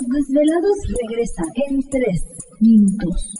Los Desvelados regresa en 3 minutos.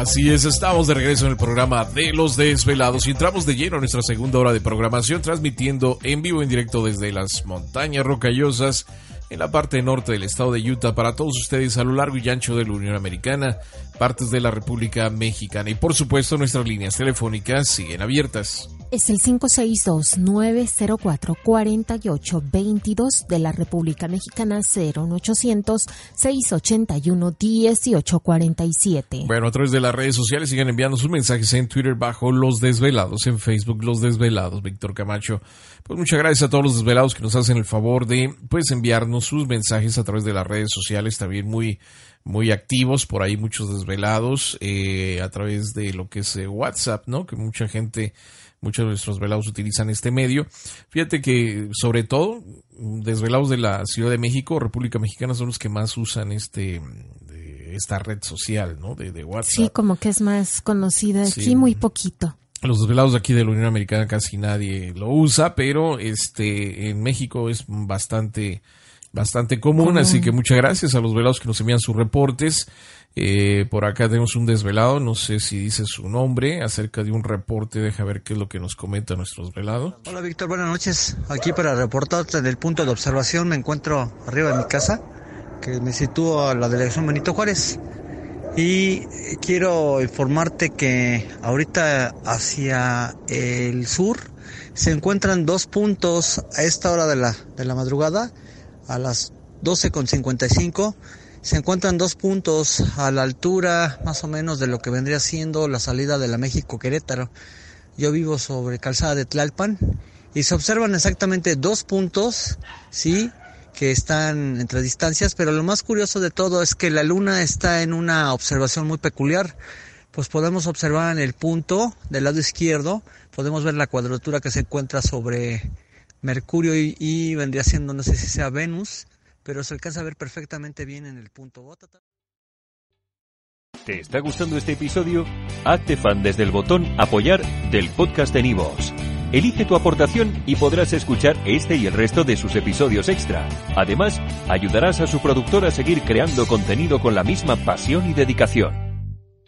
Así es, estamos de regreso en el programa de Los Desvelados y entramos de lleno a nuestra segunda hora de programación, transmitiendo en vivo en directo desde las montañas rocallosas en la parte norte del estado de Utah para todos ustedes a lo largo y ancho de la Unión Americana, partes de la República Mexicana y por supuesto nuestras líneas telefónicas siguen abiertas. Es el 562-904-4822 de la República Mexicana 01800-681-1847. Bueno, a través de las redes sociales sigan enviando sus mensajes en Twitter bajo Los Desvelados, en Facebook Los Desvelados, Víctor Camacho. Pues muchas gracias a todos los desvelados que nos hacen el favor de pues enviarnos sus mensajes a través de las redes sociales, también muy muy activos, por ahí muchos desvelados, eh, a través de lo que es eh, WhatsApp, ¿no? Que mucha gente muchos de nuestros velados utilizan este medio. Fíjate que sobre todo desvelados de la Ciudad de México, República Mexicana son los que más usan este esta red social, ¿no? De, WhatsApp. Sí, como que es más conocida aquí muy poquito. Los desvelados de aquí de la Unión Americana casi nadie lo usa, pero este en México es bastante bastante común, así que muchas gracias a los velados que nos envían sus reportes. Eh, por acá tenemos un desvelado, no sé si dice su nombre, acerca de un reporte, deja ver qué es lo que nos comenta nuestro desvelado. Hola Víctor, buenas noches. Aquí para reportarte en el punto de observación me encuentro arriba de mi casa, que me sitúo a la delegación Benito Juárez. Y quiero informarte que ahorita hacia el sur se encuentran dos puntos a esta hora de la, de la madrugada, a las 12.55 se encuentran dos puntos a la altura más o menos de lo que vendría siendo la salida de la México Querétaro. Yo vivo sobre calzada de Tlalpan y se observan exactamente dos puntos, sí, que están entre distancias, pero lo más curioso de todo es que la luna está en una observación muy peculiar. Pues podemos observar en el punto del lado izquierdo, podemos ver la cuadratura que se encuentra sobre Mercurio y, vendría siendo, no sé si sea Venus, pero se alcanza a ver perfectamente bien en el punto. ¿Te está gustando este episodio? Hazte fan desde el botón apoyar del podcast de Nivos. Elige tu aportación y podrás escuchar este y el resto de sus episodios extra. Además, ayudarás a su productor a seguir creando contenido con la misma pasión y dedicación.